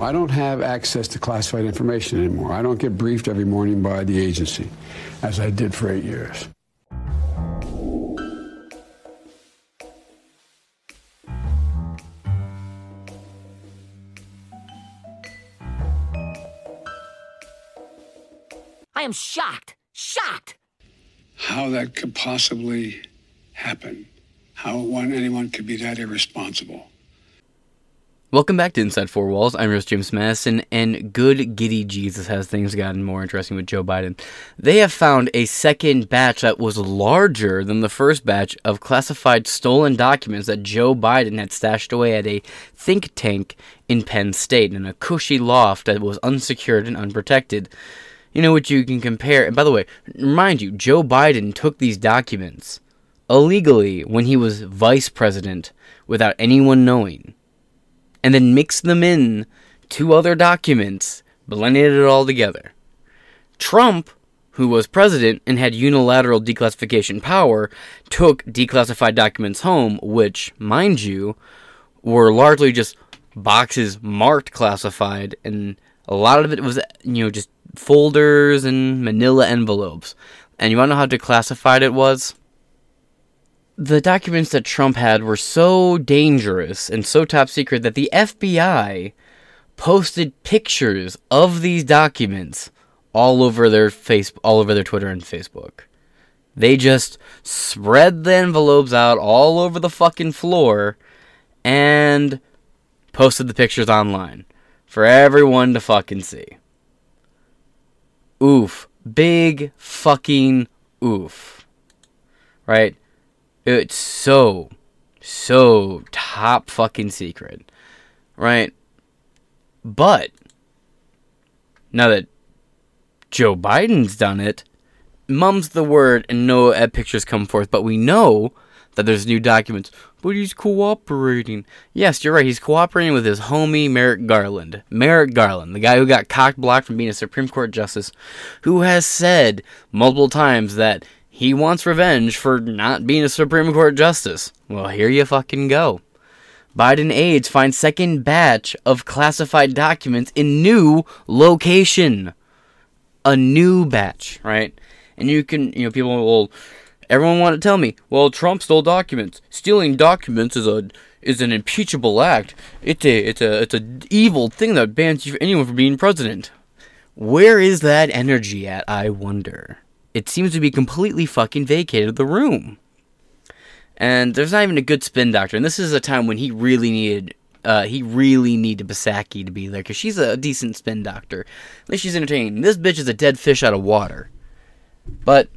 I don't have access to classified information anymore. I don't get briefed every morning by the agency, as I did for eight years. I am shocked. Shocked. How that could possibly happen. How one, anyone could be that irresponsible. Welcome back to Inside Four Walls. I'm host, James Madison, and good giddy Jesus has things gotten more interesting with Joe Biden. They have found a second batch that was larger than the first batch of classified stolen documents that Joe Biden had stashed away at a think tank in Penn State in a cushy loft that was unsecured and unprotected. You know what you can compare. And by the way, remind you, Joe Biden took these documents illegally when he was vice president without anyone knowing and then mixed them in to other documents, blended it all together. Trump, who was president and had unilateral declassification power, took declassified documents home, which, mind you, were largely just boxes marked classified, and a lot of it was, you know, just folders and manila envelopes. And you want to know how declassified it was? The documents that Trump had were so dangerous and so top secret that the FBI posted pictures of these documents all over their face all over their Twitter and Facebook. They just spread the envelopes out all over the fucking floor and posted the pictures online for everyone to fucking see. Oof. Big fucking oof. Right? It's so, so top fucking secret. Right? But, now that Joe Biden's done it, mum's the word and no pictures come forth, but we know that there's new documents. But he's cooperating. Yes, you're right. He's cooperating with his homie Merrick Garland. Merrick Garland, the guy who got cock blocked from being a Supreme Court justice, who has said multiple times that he wants revenge for not being a Supreme Court justice. Well, here you fucking go. Biden aides find second batch of classified documents in new location. A new batch, right? And you can, you know, people will, everyone want to tell me, well, Trump stole documents. Stealing documents is a is an impeachable act. It's a it's a it's a evil thing that bans you anyone from being president. Where is that energy at? I wonder it seems to be completely fucking vacated the room. And there's not even a good spin doctor. And this is a time when he really needed uh, he really needed Psaki to be there because she's a decent spin doctor. At least she's entertaining. This bitch is a dead fish out of water. But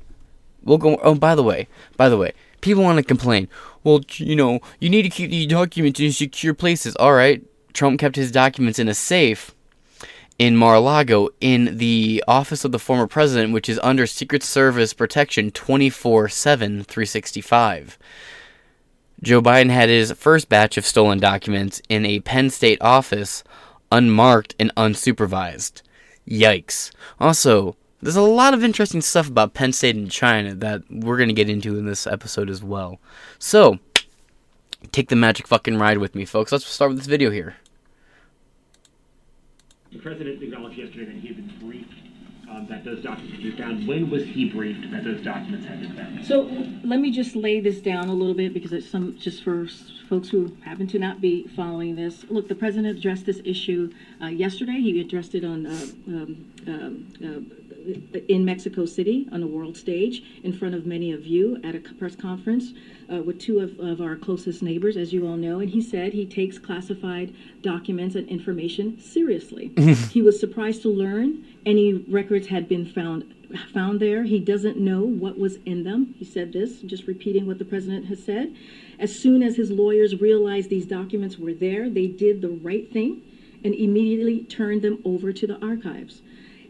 we'll go. Oh, by the way, by the way, people want to complain. Well, you know, you need to keep these documents in secure places. All right, Trump kept his documents in a safe in Mar-a-Lago in the office of the former president, which is under Secret Service protection 24 7, 365. Joe Biden had his first batch of stolen documents in a Penn State office, unmarked and unsupervised. Yikes. Also, there's a lot of interesting stuff about Penn State and China that we're going to get into in this episode as well. So, take the magic fucking ride with me, folks. Let's start with this video here. The president acknowledged yesterday that he had been briefed um, that those documents had been found. When was he briefed that those documents had been found? So let me just lay this down a little bit because it's some just for folks who happen to not be following this. Look, the president addressed this issue uh, yesterday. He addressed it on uh, um, um, uh, in Mexico City on a world stage in front of many of you at a press conference uh, with two of, of our closest neighbors, as you all know. And he said he takes classified documents and information seriously. he was surprised to learn any records had been found found there. He doesn't know what was in them. He said this, just repeating what the president has said. As soon as his lawyers realized these documents were there, they did the right thing and immediately turned them over to the archives.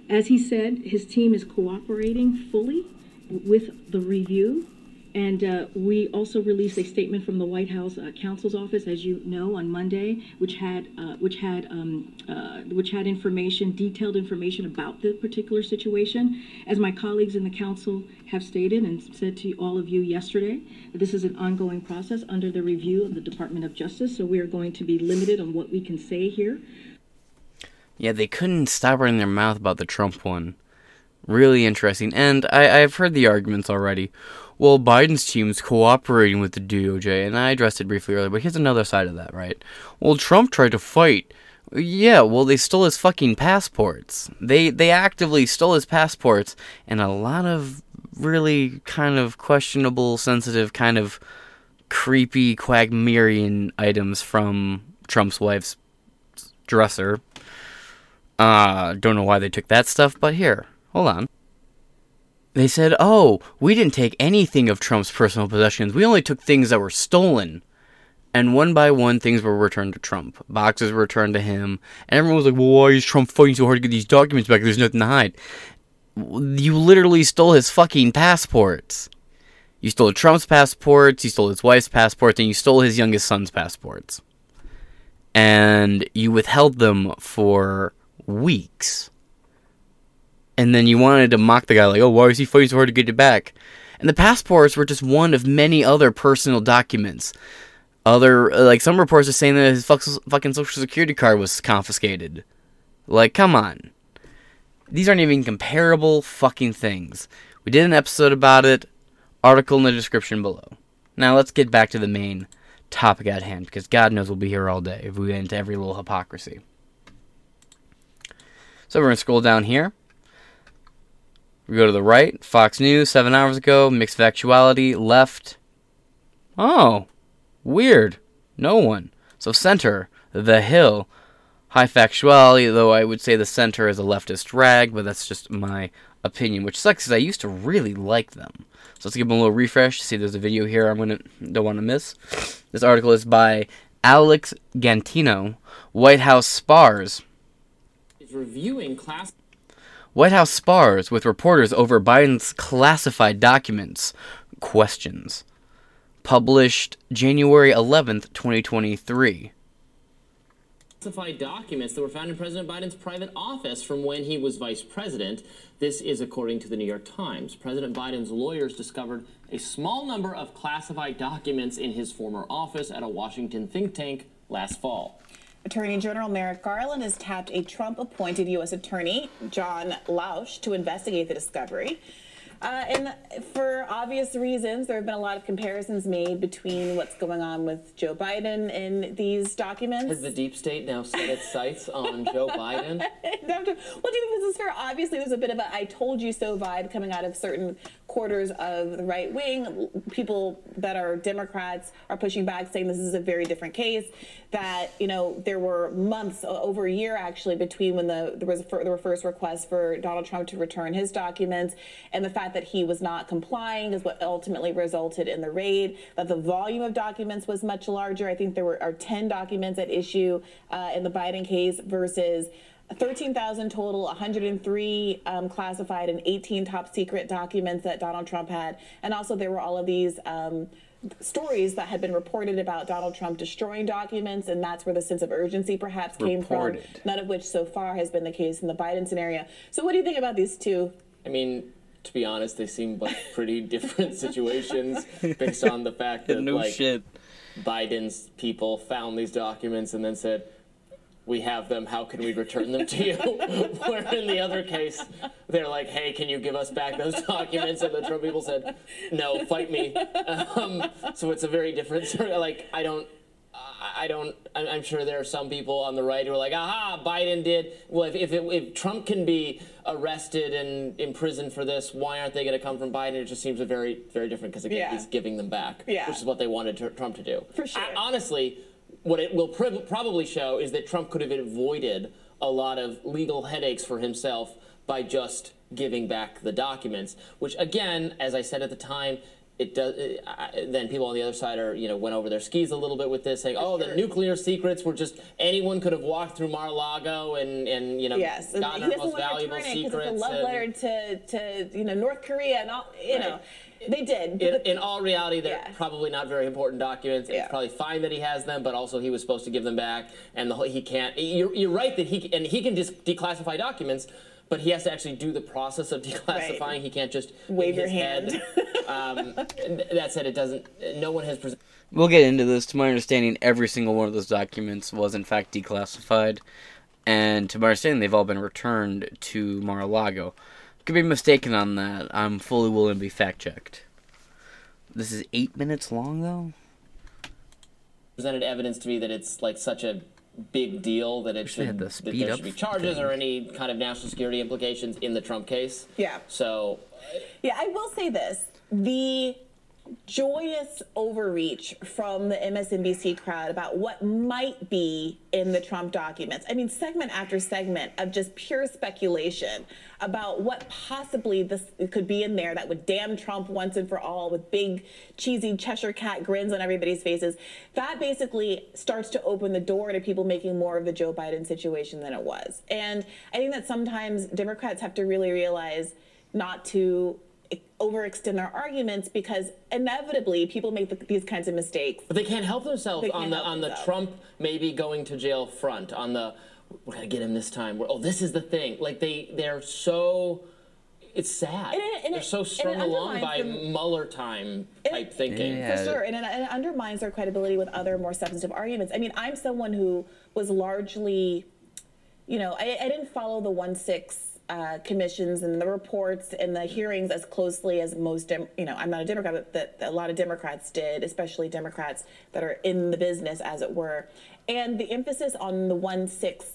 As he said, his team is cooperating fully with the review. And uh, we also released a statement from the White House uh, counsel's office, as you know, on Monday, which had uh, which had um, uh, which had information, detailed information about the particular situation. As my colleagues in the council have stated and said to all of you yesterday, this is an ongoing process under the review of the Department of Justice. So we are going to be limited on what we can say here. Yeah, they couldn't stop running their mouth about the Trump one. Really interesting. And I, I've heard the arguments already. Well, Biden's team's cooperating with the DOJ, and I addressed it briefly earlier, but here's another side of that, right? Well, Trump tried to fight. Yeah, well, they stole his fucking passports. They they actively stole his passports, and a lot of really kind of questionable, sensitive, kind of creepy Quagmirian items from Trump's wife's dresser. Uh, don't know why they took that stuff, but here, hold on. They said, oh, we didn't take anything of Trump's personal possessions. We only took things that were stolen. And one by one, things were returned to Trump. Boxes were returned to him. And everyone was like, well, why is Trump fighting so hard to get these documents back? There's nothing to hide. You literally stole his fucking passports. You stole Trump's passports, you stole his wife's passports, and you stole his youngest son's passports. And you withheld them for weeks. And then you wanted to mock the guy, like, oh, why is he fighting so hard to get it back? And the passports were just one of many other personal documents. Other, like, some reports are saying that his fucking social security card was confiscated. Like, come on. These aren't even comparable fucking things. We did an episode about it, article in the description below. Now let's get back to the main topic at hand, because God knows we'll be here all day if we get into every little hypocrisy. So we're going to scroll down here. We go to the right, Fox News, seven hours ago, mixed factuality, left. Oh, weird. No one. So center, The Hill, high factuality, though I would say the center is a leftist rag, but that's just my opinion, which sucks because I used to really like them. So let's give them a little refresh. See, there's a video here I'm gonna don't want to miss. This article is by Alex Gangitano, White House spars. Reviewing class. White House spars with reporters over Biden's classified documents. Questions. Published January 11th, 2023 classified documents that were found in President Biden's private office from when he was vice president. This is according to the New York Times. President Biden's lawyers discovered a small number of classified documents in his former office at a Washington think tank last fall. Attorney General Merrick Garland has tapped a Trump appointed U.S. Attorney, John Lausch, to investigate the discovery. Uh, and for obvious reasons, there have been a lot of comparisons made between what's going on with Joe Biden in these documents. Has the deep state now set its sights on Joe Biden? well, do you think this is fair? Obviously, there's a bit of a "I told you so" vibe coming out of certain quarters of the right wing. People that are Democrats are pushing back, saying this is a very different case. That you know there were months, over a year actually, between when the there was the first request for Donald Trump to return his documents and the fact that he was not complying is what ultimately resulted in the raid, that the volume of documents was much larger. I think there were are 10 documents at issue uh, in the Biden case versus 13,000 total, 103 um, classified, and 18 top secret documents that Donald Trump had. And also, there were all of these. Um, stories that had been reported about Donald Trump destroying documents, and that's where the sense of urgency perhaps came reported. from. None of which so far has been the case in the Biden scenario. So, what do you think about these two? I mean, to be honest, they seem like pretty different situations based on the fact that no like shit. Biden's people found these documents and then said, "We have them. How can we return them to you?" Where in the other case, they're like, "Hey, can you give us back those documents?" And the Trump people said, "No, fight me." Um, so it's a very different sort of like I don't. I don't. I'm sure there are some people on the right who are like, "Aha, Biden did." Well, if if, it, if Trump can be arrested and imprisoned for this, why aren't they going to come from Biden? It just seems a very, very different because again, Yeah. he's giving them back, Yeah. which is what they wanted to, Trump to do. For sure. I- honestly, what it will pr- probably show is that Trump could have avoided a lot of legal headaches for himself by just giving back the documents. Which, again, as I said at the time. It does. It, I, then people on the other side are, you know, went over their skis a little bit with this, saying, "Oh, the nuclear secrets were just anyone could have walked through Mar-a-Lago and, and you know, Yes, gotten our most valuable return it because secrets." it's a love and- letter to, to you know North Korea and all. You know, they did. in, in all reality, they're Yeah. probably not very important documents. Yeah. It's probably fine that he has them, but also he was supposed to give them back, and the whole, he can't. You're, you're right that he and he can just declassify documents, but he has to actually do the process of declassifying. Right. He can't just Wave your his hand. Head. um, that said, it doesn't. No one has presented. We'll get into this. To my understanding, every single one of those documents was in fact declassified. and to my understanding, they've all been returned to Mar-a-Lago. Could be mistaken on that. I'm fully willing to be fact checked. This is eight minutes long, though. presented evidence to me that it's like such a big deal that it should had the that there up should be charges thing. or any kind of national security implications in the Trump case. Yeah. So Yeah, I will say this. The joyous overreach from the MSNBC crowd about what might be in the Trump documents. I mean, segment after segment of just pure speculation about what possibly this could be in there that would damn Trump once and for all with big cheesy Cheshire cat grins on everybody's faces. That basically starts to open the door to people making more of the Joe Biden situation than it was. And I think that sometimes Democrats have to really realize not to overextend their arguments because inevitably people make the, these kinds of mistakes. But they can't help themselves on can't the help on the. Trump maybe going to jail front on the we're gonna get him this time. We're, oh, this is the thing. Like they they're so it's sad. And it- and they're it- so strung along by undermines the- Mueller time type thinking. Yeah. For sure, and it, and it undermines their credibility with other more substantive arguments. I mean, I'm someone who was largely, you know, I, I didn't follow the one six uh, commissions and the reports and the hearings as closely as most, you know, I'm not a Democrat, but that that a lot of Democrats did, especially Democrats that are in the business, as it were, and the emphasis on the one six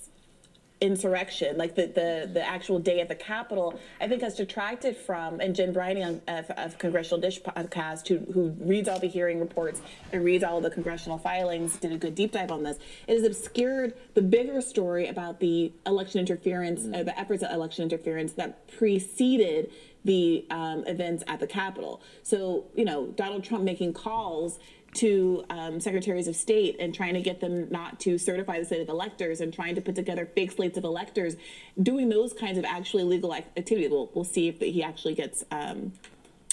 insurrection, like the, the, the actual day at the Capitol, I think has detracted from, and Jen Briney on, of, of Congressional Dish podcast, who, who reads all the hearing reports and reads all the congressional filings, did a good deep dive on this. It has obscured the bigger story about the election interference, uh, the efforts at election interference that preceded the um, events at the Capitol. So, you know, Donald Trump making calls to um, secretaries of state and trying to get them not to certify the slate of electors and trying to put together fake slates of electors, doing those kinds of actually legal ac- activities. We'll, we'll see if he actually gets, um,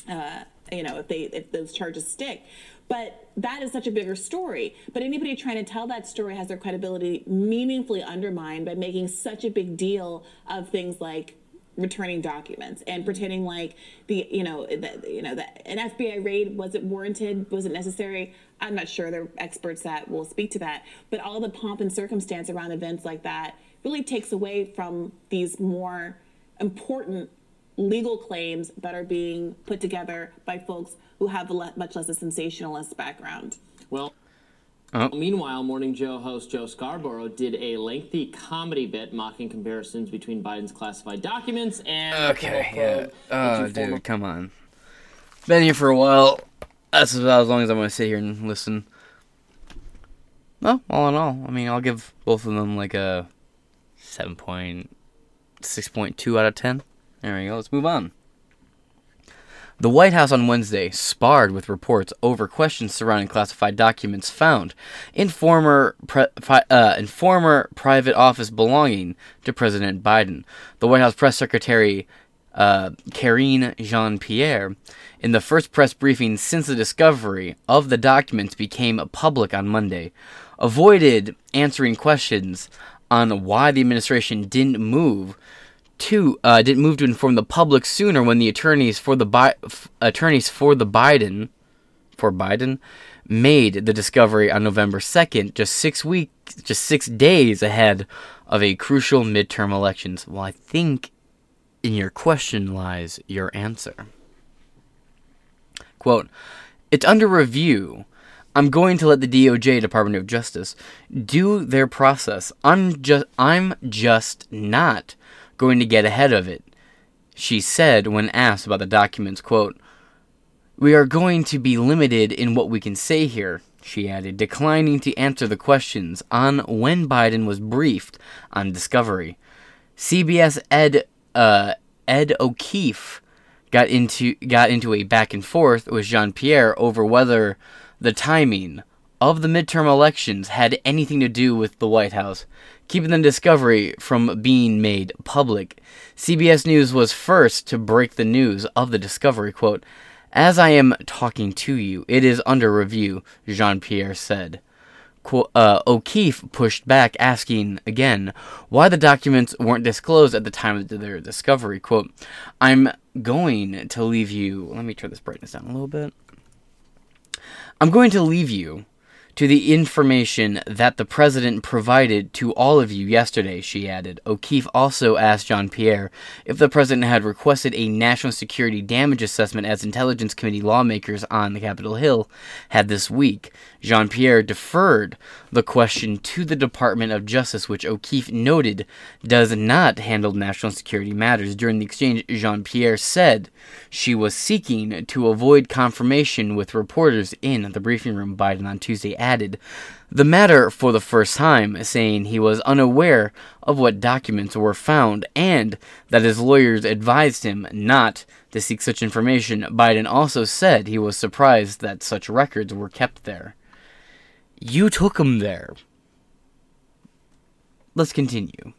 uh, you know, if they if those charges stick. But that is such a bigger story. But anybody trying to tell that story has their credibility meaningfully undermined by making such a big deal of things like returning documents and pretending like the you know the, you know that an FBI raid was it warranted was it necessary. I'm not sure there are experts that will speak to that but all the pomp and circumstance around events like that really takes away from these more important legal claims that are being put together by folks who have much less a sensationalist background. Well, Oh. meanwhile, Morning Joe host Joe Scarborough did a lengthy comedy bit mocking comparisons between Biden's classified documents and Okay, yeah. Oh, dude, come on. Been here for a while. That's about as long as I'm gonna sit here and listen. Well, all in all, I mean, I'll give both of them like a seven point six point two out of ten. There we go. Let's move on. The White House on Wednesday sparred with reports over questions surrounding classified documents found in former pre- uh, in former private office belonging to President Biden. The White House press secretary uh, Karine Jean-Pierre, in the first press briefing since the discovery of the documents became public on Monday, avoided answering questions on why the administration didn't move to uh, didn't move to inform the public sooner when the attorneys for the Bi- f- attorneys for the Biden for Biden made the discovery on November 2nd, just 6 weeks just 6 days ahead of a crucial midterm elections. Well, I think in your question lies your answer. Quote, It's under review. I'm going to let the DOJ Department of Justice do their process. I'm just I'm just not going to get ahead of it. She said when asked about the documents, quote, "We are going to be limited in what we can say here." She added, declining to answer the questions on when Biden was briefed on discovery. CBS Ed uh, Ed O'Keefe got into got into a back and forth with Jean Pierre over whether the timing of the midterm elections had anything to do with the White House, keeping the discovery from being made public. CBS News was first to break the news of the discovery. Quote, As I am talking to you, it is under review, Jean Pierre said. Qu- uh, O'Keefe pushed back, asking again why the documents weren't disclosed at the time of their discovery. Quote, I'm going to leave you. Let me turn this brightness down a little bit. I'm going to leave you to the information that the president provided to all of you yesterday, she added. O'Keefe also asked Jean Pierre if the president had requested a national security damage assessment as Intelligence Committee lawmakers on the Capitol Hill had this week. Jean Pierre deferred the question to the Department of Justice, which O'Keefe noted does not handle national security matters. During the exchange, Jean Pierre said she was seeking to avoid confirmation with reporters in the briefing room. Biden on Tuesday added the matter for the first time, saying he was unaware of what documents were found and that his lawyers advised him not to seek such information. Biden also said he was surprised that such records were kept there. You took him there. Let's continue.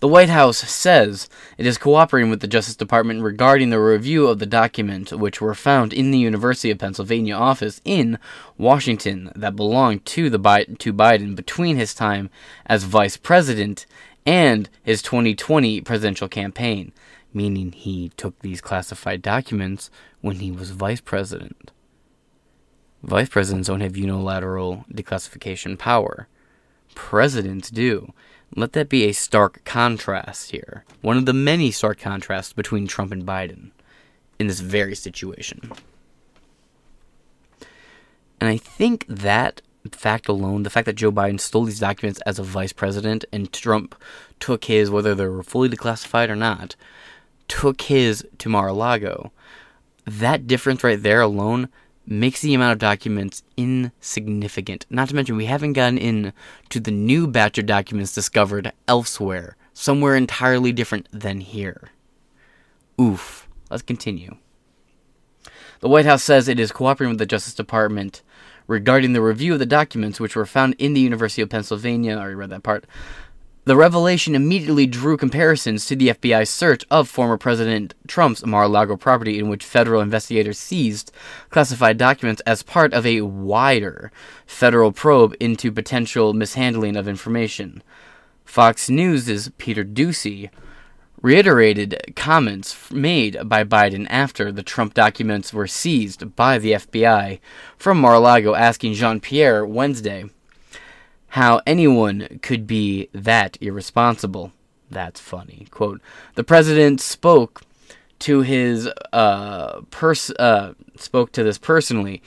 The White House says it is cooperating with the Justice Department regarding the review of the documents which were found in the University of Pennsylvania office in Washington that belonged to the to Biden between his time as vice president and his 2020 presidential campaign, meaning he took these classified documents when he was vice president. Vice presidents don't have unilateral declassification power. Presidents do. Let that be a stark contrast here. One of the many stark contrasts between Trump and Biden in this very situation. And I think that fact alone, the fact that Joe Biden stole these documents as a vice president and Trump took his, whether they were fully declassified or not, took his to Mar a Lago, that difference right there alone makes the amount of documents insignificant. Not to mention, we haven't gotten in to the new batch of documents discovered elsewhere, somewhere entirely different than here. Oof. Let's continue. The White House says it is cooperating with the Justice Department regarding the review of the documents which were found in the University of Pennsylvania. I already read that part. The revelation immediately drew comparisons to the FBI's search of former President Trump's Mar a Lago property, in which federal investigators seized classified documents as part of a wider federal probe into potential mishandling of information. Fox News' Peter Doocy reiterated comments made by Biden after the Trump documents were seized by the FBI from Mar a Lago, asking Jean Pierre Wednesday how anyone could be that irresponsible. That's funny. Quote The president spoke to his uh, pers- uh, spoke to this personally.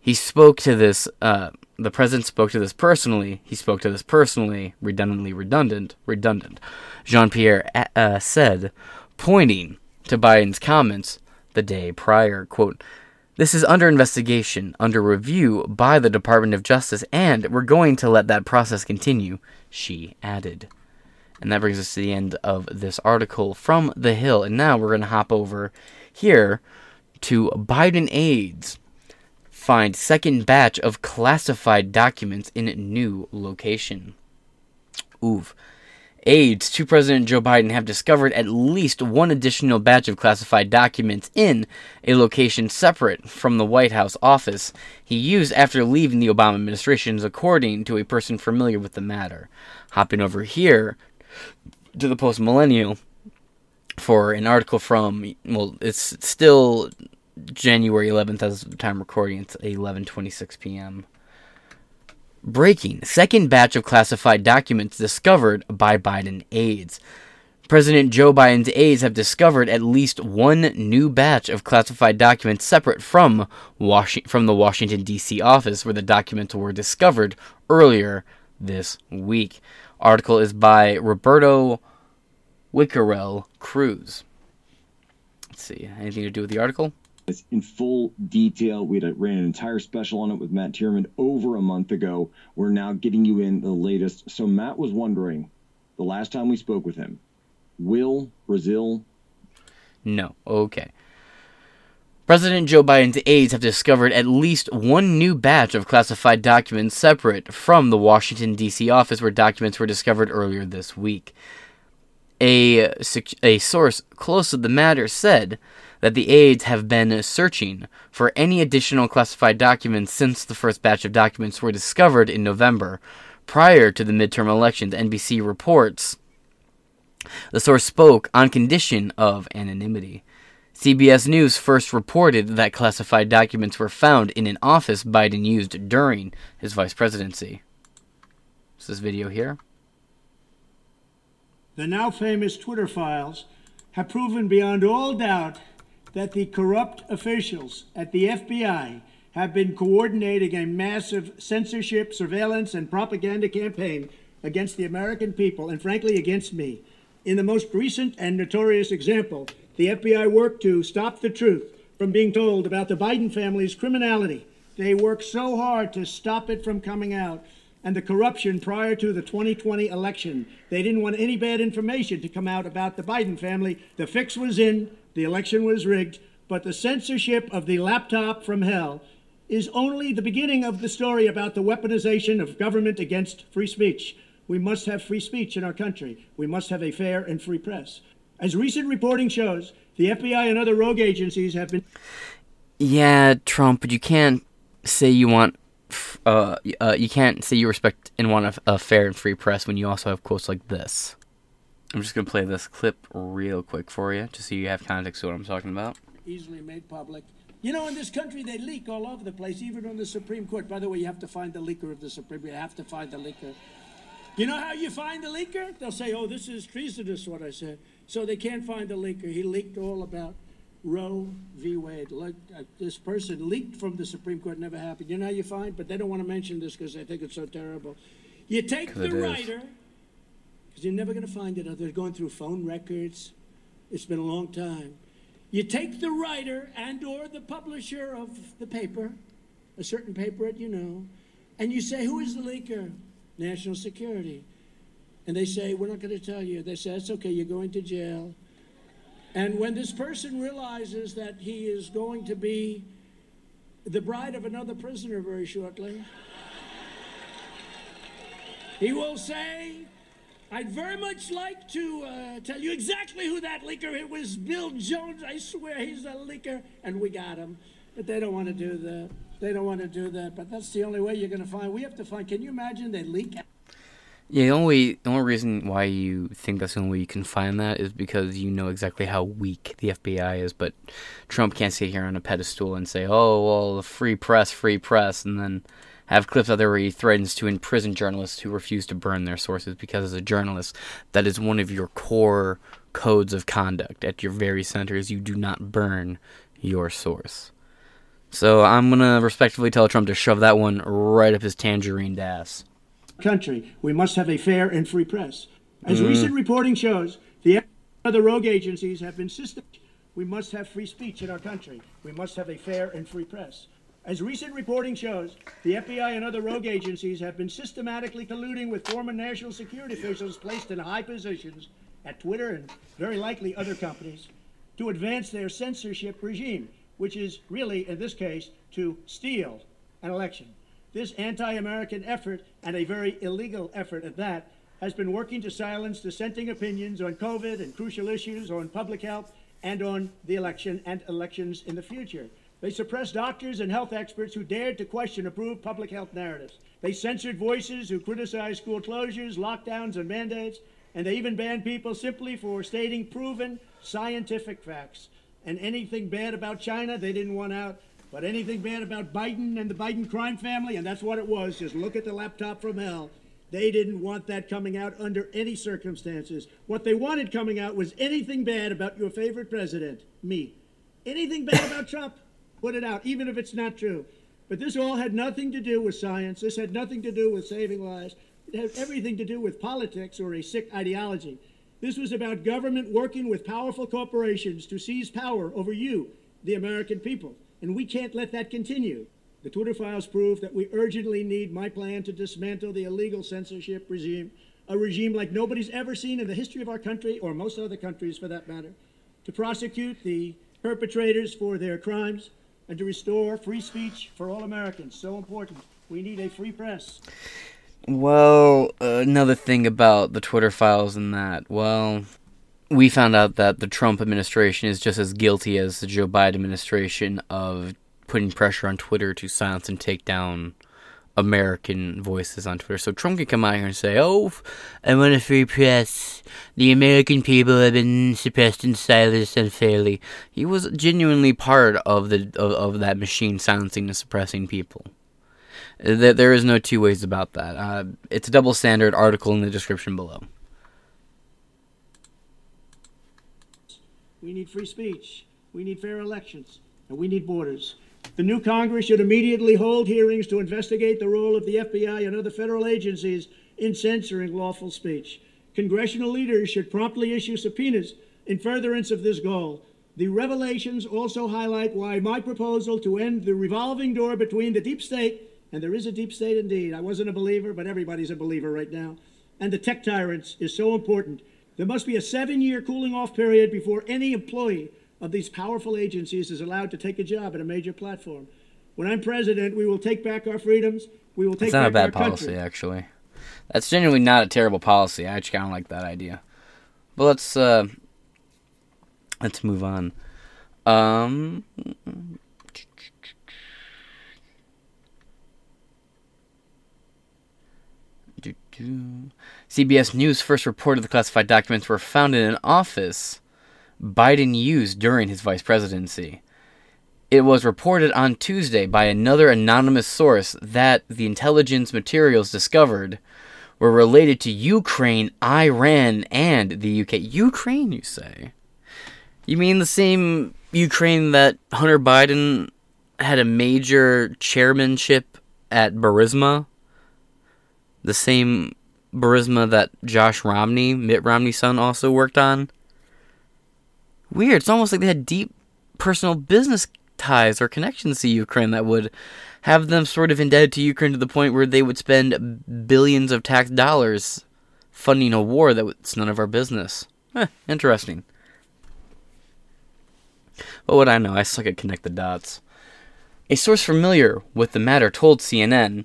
He spoke to this. Uh, the president spoke to this personally. He spoke to this personally. Redundantly redundant. Redundant. Jean Pierre uh, said, pointing to Biden's comments the day prior. Quote. This is under investigation, under review by the Department of Justice, and we're going to let that process continue, she added. And that brings us to the end of this article from The Hill. And now we're going to hop over here to Biden aides find second batch of classified documents in new location. Oof aides to President Joe Biden have discovered at least one additional batch of classified documents in a location separate from the White House office he used after leaving the Obama administration, according to a person familiar with the matter. Hopping over here to the Post Millennial for an article from, well, it's still January 11th as of the time recording. It's 11:26 p.m. Breaking second batch of classified documents discovered by Biden aides. President Joe Biden's aides have discovered at least one new batch of classified documents separate from, Was- from the Washington, D.C. office where the documents were discovered earlier this week. Article is by Roberto Wakerell Cruz. Let's see, anything to do with the article? In full detail. We ran an entire special on it with Matt Tierman over a month ago. We're now getting you in the latest. So Matt was wondering, the last time we spoke with him, will Brazil? No. Okay. President Joe Biden's aides have discovered at least one new batch of classified documents separate from the Washington, D.C. office where documents were discovered earlier this week. A, a source close to the matter said that the aides have been searching for any additional classified documents since the first batch of documents were discovered in November, prior to the midterm elections. NBC reports the source spoke on condition of anonymity. CBS News first reported that classified documents were found in an office Biden used during his vice presidency. This is video here. The now famous Twitter files have proven beyond all doubt that the corrupt officials at the FBI have been coordinating a massive censorship, surveillance, and propaganda campaign against the American people and, frankly, against me. In the most recent and notorious example, the FBI worked to stop the truth from being told about the Biden family's criminality. They worked so hard to stop it from coming out and the corruption prior to the 2020 election. They didn't want any bad information to come out about the Biden family. The fix was in, the election was rigged, but the censorship of the laptop from hell is only the beginning of the story about the weaponization of government against free speech. We must have free speech in our country. We must have a fair and free press. As recent reporting shows, the FBI and other rogue agencies have been. Yeah, Trump, but you can't say you want. Uh, uh, you can't say you respect and want a, a fair and free press when you also have quotes like this. I'm just gonna play this clip real quick for you, just so you have context to what I'm talking about. Easily made public. You know, in this country, they leak all over the place, even on the Supreme Court. By the way, you have to find the leaker of the Supreme. Court. You have to find the leaker. You know how you find the leaker? They'll say, "Oh, this is treasonous." What I said. So they can't find the leaker. He leaked all about Roe v. Wade. Look, uh, this person leaked from the Supreme Court. Never happened. You know how you find? But they don't want to mention this because they think it's so terrible. You take the writer, because you're never going to find it. They're going through phone records. It's been a long time. You take the writer and or the publisher of the paper, a certain paper that you know, and you say, who is the leaker? National Security. And they say, we're not going to tell you. They say, it's okay, you're going to jail. And when this person realizes that he is going to be the bride of another prisoner very shortly, he will say, I'd very much like to uh, tell you exactly who that leaker. It was Bill Jones. I swear he's a leaker, and we got him. But they don't want to do that. They don't want to do that. But that's the only way you're going to find. We have to find. Can you imagine they leak? Yeah, the only the only reason why you think that's the only way you can find that is because you know exactly how weak the FBI is. But Trump can't sit here on a pedestal and say, "Oh, well, the free press, free press," and then have clips out there where he threatens to imprison journalists who refuse to burn their sources because as a journalist, that is one of your core codes of conduct at your very center is you do not burn your source. So I'm gonna respectfully tell Trump to shove that one right up his tangerine ass. Country, we must have a fair and free press. As mm. recent reporting shows, the other rogue agencies have been systematic. We must have free speech in our country. We must have a fair and free press. As recent reporting shows, the FBI and other rogue agencies have been systematically colluding with former national security officials placed in high positions at Twitter and very likely other companies to advance their censorship regime, which is really, in this case, to steal an election. This anti American effort, and a very illegal effort at that, has been working to silence dissenting opinions on COVID and crucial issues on public health and on the election and elections in the future. They suppressed doctors and health experts who dared to question approved public health narratives. They censored voices who criticized school closures, lockdowns, and mandates. And they even banned people simply for stating proven scientific facts. And anything bad about China, they didn't want out. But anything bad about Biden and the Biden crime family, and that's what it was, just look at the laptop from hell. They didn't want that coming out under any circumstances. What they wanted coming out was anything bad about your favorite president, me. Anything bad about Trump, put it out, even if it's not true. But this all had nothing to do with science. This had nothing to do with saving lives. It had everything to do with politics or a sick ideology. This was about government working with powerful corporations to seize power over you, the American people. And we can't let that continue. The Twitter files prove that we urgently need my plan to dismantle the illegal censorship regime, a regime like nobody's ever seen in the history of our country, or most other countries for that matter, to prosecute the perpetrators for their crimes, and to restore free speech for all Americans. So important. We need a free press. Well, another thing about the Twitter files and that, well, we found out that the Trump administration is just as guilty as the Joe Biden administration of putting pressure on Twitter to silence and take down American voices on Twitter. So Trump can come out here and say, "Oh, I want a free press. The American people have been suppressed and silenced unfairly." He was genuinely part of the of, of that machine silencing and suppressing people. There, there is no two ways about that. Uh, it's a double standard. Article in the description below. We need free speech. We need fair elections. And we need borders. The new Congress should immediately hold hearings to investigate the role of the FBI and other federal agencies in censoring lawful speech. Congressional leaders should promptly issue subpoenas in furtherance of this goal. The revelations also highlight why my proposal to end the revolving door between the deep state, and there is a deep state indeed, I wasn't a believer, but everybody's a believer right now, and the tech tyrants is so important. There must be a seven year cooling off period before any employee of these powerful agencies is allowed to take a job at a major platform. When I'm president, we will take back our freedoms. We will take back our freedoms. It's not a bad policy, country. actually. That's genuinely not a terrible policy. I actually kind of like that idea. But let's uh, let's move on. Um. CBS News first reported the classified documents were found in an office Biden used during his vice presidency. It was reported on Tuesday by another anonymous source that the intelligence materials discovered were related to Ukraine, Iran, and the UK. Ukraine, you say? You mean the same Ukraine that Hunter Biden had a major chairmanship at Burisma? The same Burisma that Josh Romney, Mitt Romney's son, also worked on? Weird. It's almost like they had deep personal business ties or connections to Ukraine that would have them sort of indebted to Ukraine to the point where they would spend billions of tax dollars funding a war that's none of our business. Eh, interesting. What would I know, I suck at connect the dots. A source familiar with the matter told CNN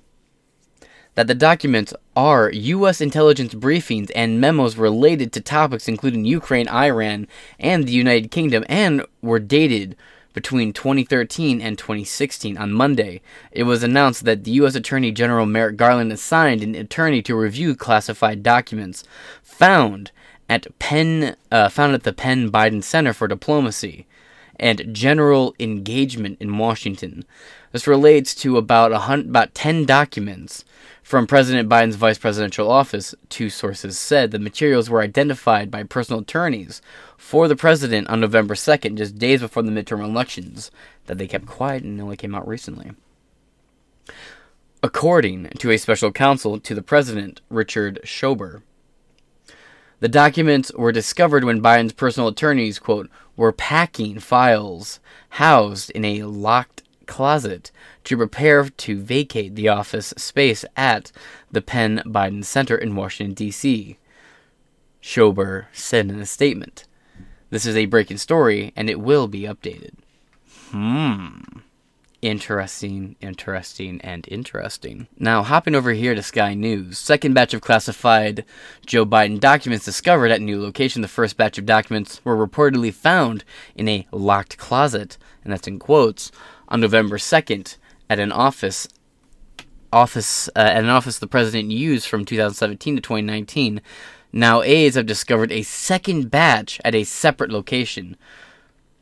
that the documents are U.S. intelligence briefings and memos related to topics including Ukraine, Iran, and the United Kingdom, and were dated between 2013 and 2016. On Monday, it was announced that the U.S. Attorney General Merrick Garland assigned an attorney to review classified documents found at Penn, uh, found at the Penn Biden Center for Diplomacy and General Engagement in Washington. This relates to about about 10 documents from President Biden's vice presidential office, two sources said the materials were identified by personal attorneys for the president on November 2nd, just days before the midterm elections, that they kept quiet and only came out recently. According to a special counsel to the president, Richard Schober, the documents were discovered when Biden's personal attorneys, quote, were packing files housed in a locked closet to prepare to vacate the office space at the Penn Biden Center in Washington, D.C. Schober said in a statement. This is a breaking story and it will be updated. Hmm. Interesting, interesting, and interesting. Now, hopping over here to Sky News. Second batch of classified Joe Biden documents discovered at new location. The first batch of documents were reportedly found in a locked closet, and that's in quotes, on November 2nd at an office office uh, at an office the president used from 2017 to 2019. Now aides have discovered a second batch at a separate location,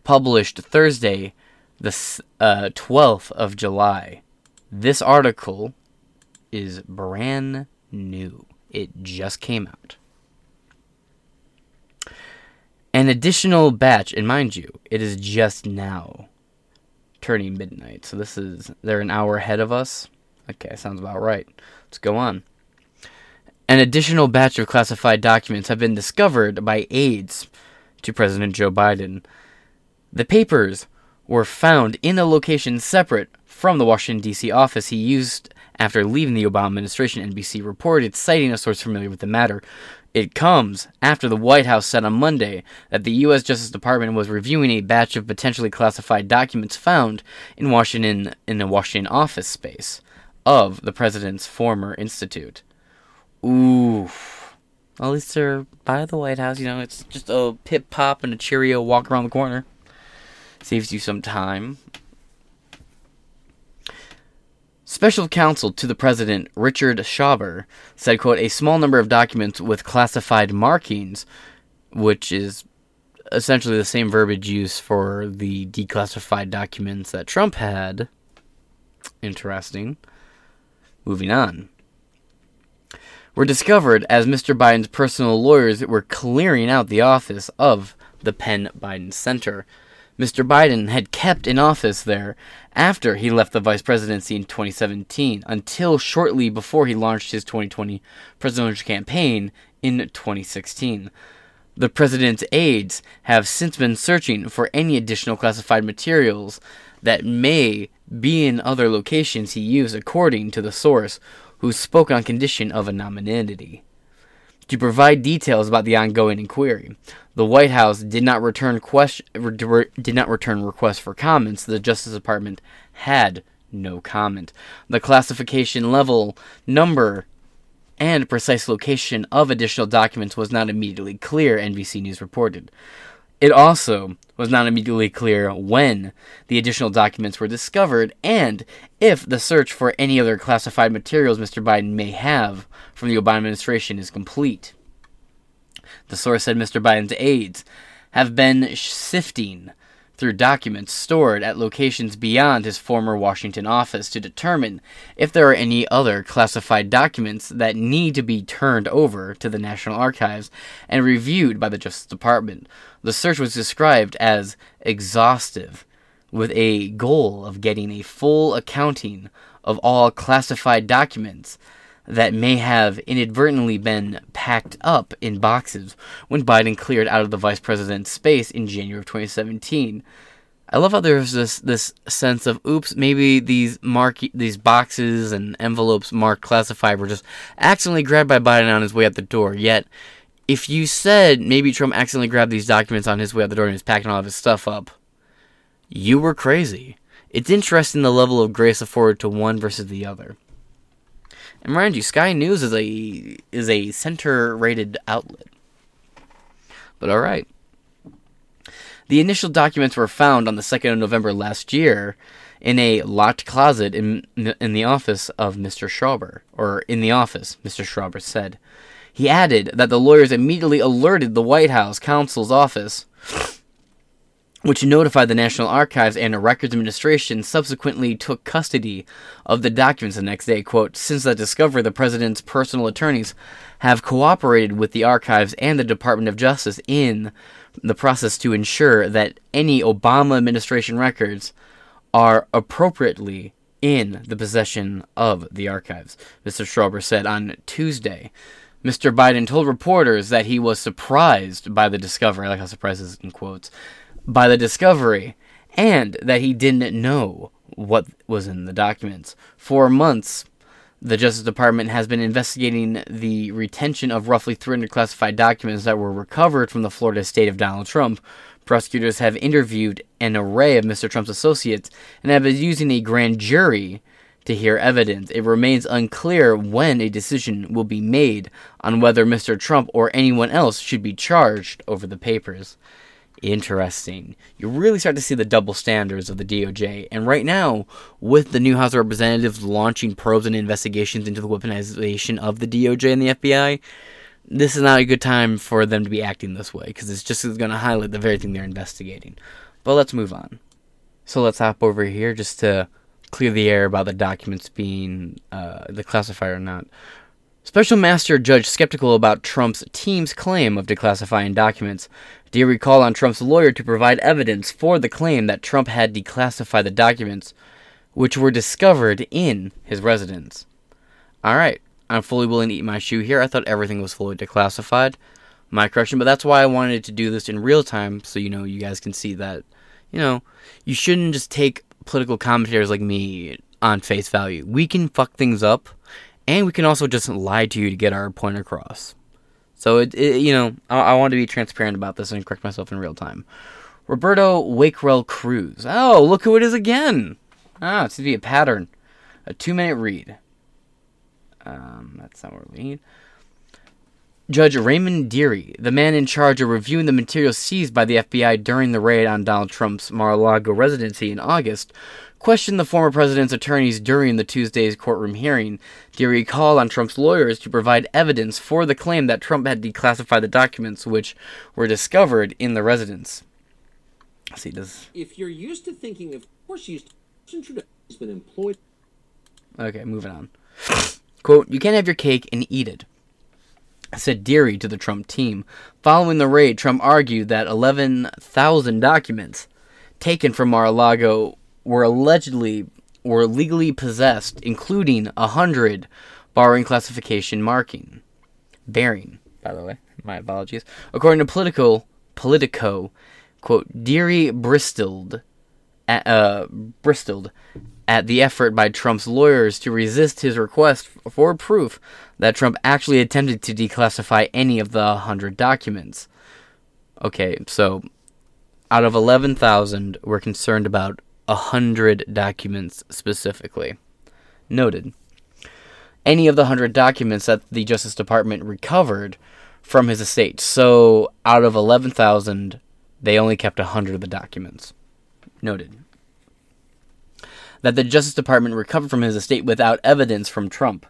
published Thursday, the uh, 12th of July. This article is brand new. It just came out. An additional batch, and mind you, it is just now turning midnight. So this is they're an hour ahead of us. Okay, sounds about right. Let's go on. An additional batch of classified documents have been discovered by aides to President Joe Biden. The papers were found in a location separate from the Washington, D.C. office he used after leaving the Obama administration, NBC reported, citing a source familiar with the matter. It comes after the White House said on Monday that the U.S. Justice Department was reviewing a batch of potentially classified documents found in Washington in the Washington office space of the president's former institute. Ooh. At least they're by the White House, you know, it's just a pip pop and a Cheerio walk around the corner. Saves you some time. Special counsel to the president, Richard Schauber, said, quote, a small number of documents with classified markings, which is essentially the same verbiage used for the declassified documents that Trump had. Interesting. Moving on. Were discovered as Mr. Biden's personal lawyers were clearing out the office of the Penn Biden Center. Mr. Biden had kept in office there after he left the vice presidency in 2017 until shortly before he launched his 2020 presidential campaign in 2016. The president's aides have since been searching for any additional classified materials that may be in other locations he used, according to the source, who spoke on condition of anonymity. To provide details about the ongoing inquiry, the White House did not return question, did not return requests for comments. The Justice Department had no comment. The classification level, number, and precise location of additional documents was not immediately clear, NBC News reported. It also was not immediately clear when the additional documents were discovered and if the search for any other classified materials Mr. Biden may have from the Obama administration is complete. The source said Mr. Biden's aides have been sifting through documents stored at locations beyond his former Washington office to determine if there are any other classified documents that need to be turned over to the National Archives and reviewed by the Justice Department. The search was described as exhaustive, with a goal of getting a full accounting of all classified documents that may have inadvertently been packed up in boxes when Biden cleared out of the vice president's space in January of 2017. I love how there's this this sense of oops, maybe these mark these boxes and envelopes marked classified were just accidentally grabbed by Biden on his way out the door. Yet, if you said maybe Trump accidentally grabbed these documents on his way out the door and was packing all of his stuff up, you were crazy. It's interesting the level of grace afforded to one versus the other. And mind you, Sky News is a is a center-rated outlet. But all right. The initial documents were found on the 2nd of November last year in a locked closet in in the office of Mr. Sauber, or in the office, Mr. Sauber said. He added that the lawyers immediately alerted the White House counsel's office which notified the National Archives and Records Administration subsequently took custody of the documents the next day. Quote, Since the discovery, the president's personal attorneys have cooperated with the archives and the Department of Justice in the process to ensure that any Obama administration records are appropriately in the possession of the archives, Mr. Sauber said on Tuesday. Mr. Biden told reporters that he was surprised by the discovery, I like how surprised is in quotes, by the discovery and that he didn't know what was in the documents. For months, the Justice Department has been investigating the retention of roughly 300 classified documents that were recovered from the Florida estate of Donald Trump. Prosecutors have interviewed an array of Mr. Trump's associates and have been using a grand jury to hear evidence. It remains unclear when a decision will be made on whether Mr. Trump or anyone else should be charged over the papers interesting. You really start to see the double standards of the DOJ. And right now, with the new House of Representatives launching probes and investigations into the weaponization of the DOJ and the FBI, this is not a good time for them to be acting this way because it's just going to highlight the very thing they're investigating. But let's move on. So let's hop over here just to clear the air about the documents being uh, the classifier or not. Special Master Judge skeptical about Trump's team's claim of declassifying documents. Do you recall on Trump's lawyer to provide evidence for the claim that Trump had declassified the documents which were discovered in his residence? Alright, I'm fully willing to eat my shoe here. I thought everything was fully declassified. My correction, but that's why I wanted to do this in real time so you know you guys can see that, you know, you shouldn't just take political commentators like me on face value. We can fuck things up and we can also just lie to you to get our point across. So it, it you know, I, I, want to be transparent about this and correct myself in real time. Roberto Wakerell Cruz. Oh, look who it is again. Ah, it seems to be a pattern. A two-minute read. Um, that's not what we need. Judge Raymond Dearie, the man in charge of reviewing the materials seized by the FBI during the raid on Donald Trump's Mar a Lago residency in August, questioned the former president's attorneys during the Tuesday's courtroom hearing. Dearie called on Trump's lawyers to provide evidence for the claim that Trump had declassified the documents which were discovered in the residence. Let's see, does If you're used to thinking, of course, you used to has been employed. Okay, moving on. Quote, You can't have your cake and eat it, said Dearie to the Trump team. Following the raid, Trump argued that 11,000 documents taken from Mar a Lago were allegedly were legally possessed, including a 100 borrowing classification marking. Bearing, by the way. My apologies. According to Politico, Politico, quote, Dearie bristled at, uh, bristled at the effort by Trump's lawyers to resist his request for proof that Trump actually attempted to declassify any of the 100 documents. Okay, so out of 11,000, we're concerned about 100 documents specifically. Noted. Any of the 100 documents that the Justice Department recovered from his estate. So out of 11,000, they only kept 100 of the documents. Noted that the Justice Department recovered from his estate without evidence from Trump.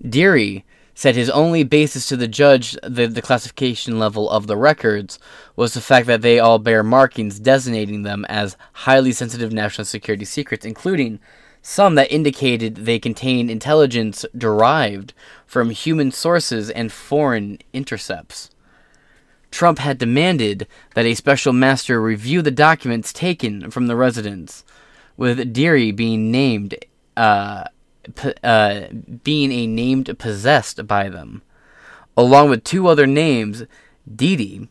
Dearie said his only basis to the judge the, the classification level of the records was the fact that they all bear markings designating them as highly sensitive national security secrets, including some that indicated they contain intelligence derived from human sources and foreign intercepts. Trump had demanded that a special master review the documents taken from the residence with Dearie being named uh, uh, being a named possessed by them. Along with two other names, Dearie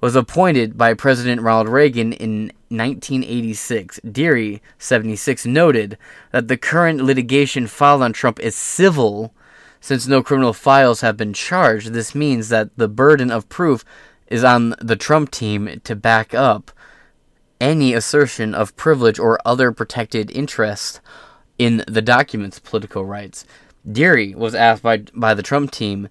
was appointed by President Ronald Reagan in 1986. Dearie, 76, noted that the current litigation filed on Trump is civil since no criminal files have been charged. This means that the burden of proof is on the Trump team to back up any assertion of privilege or other protected interest in the documents, Politico writes. Dearie was asked by, by the Trump team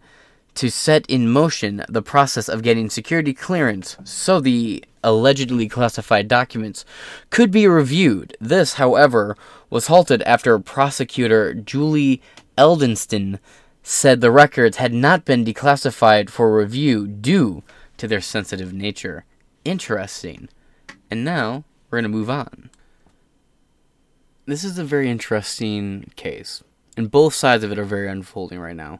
to set in motion the process of getting security clearance so the allegedly classified documents could be reviewed. This, however, was halted after prosecutor Julie Edelstein said the records had not been declassified for review due to their sensitive nature. Interesting. And now we're going to move on. This is a very interesting case, and both sides of it are very unfolding right now.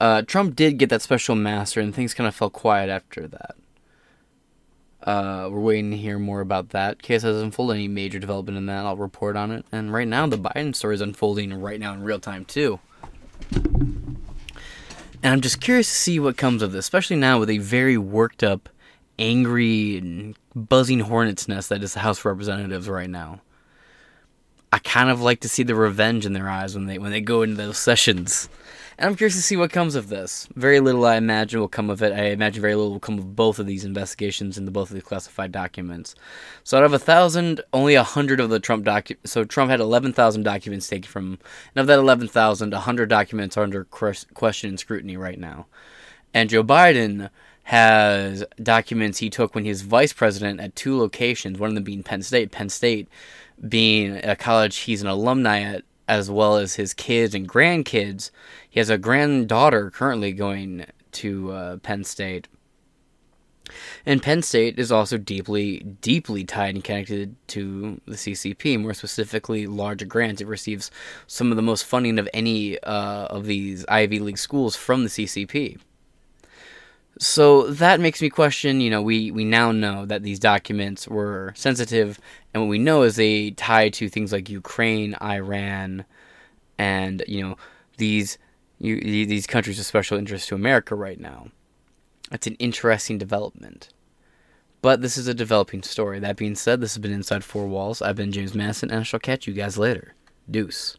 Uh, Trump did get that special master, and things kind of fell quiet after that. Uh, we're waiting to hear more about that case has unfolded. Any major development in that, I'll report on it. And right now, the Biden story is unfolding right now in real time too. And I'm just curious to see what comes of this, especially now with a very worked up, angry, buzzing hornet's nest that is the House of Representatives right now. I kind of like to see the revenge in their eyes when they when they go into those sessions. And I'm curious to see what comes of this. Very little, I imagine, will come of it. I imagine very little will come of both of these investigations into both of these classified documents. So out of a thousand, only a hundred of the Trump documents. So Trump had eleven thousand documents taken from, and of that eleven thousand, a hundred documents are under question and scrutiny right now. And Joe Biden has documents he took when he was vice president at two locations. One of them being Penn State. Penn State being a college he's an alumni at, as well as his kids and grandkids. He has a granddaughter currently going to uh, Penn State. And Penn State is also deeply, deeply tied and connected to the CCP. More specifically, larger grants. It receives some of the most funding of any uh, of these Ivy League schools from the CCP. So that makes me question, you know, we, we now know that these documents were sensitive, and what we know is they tie to things like Ukraine, Iran, and, you know, these you, these countries of special interest to America right now. It's an interesting development. But this is a developing story. That being said, this has been Inside Four Walls. I've been James Masson, and I shall catch you guys later. Deuce.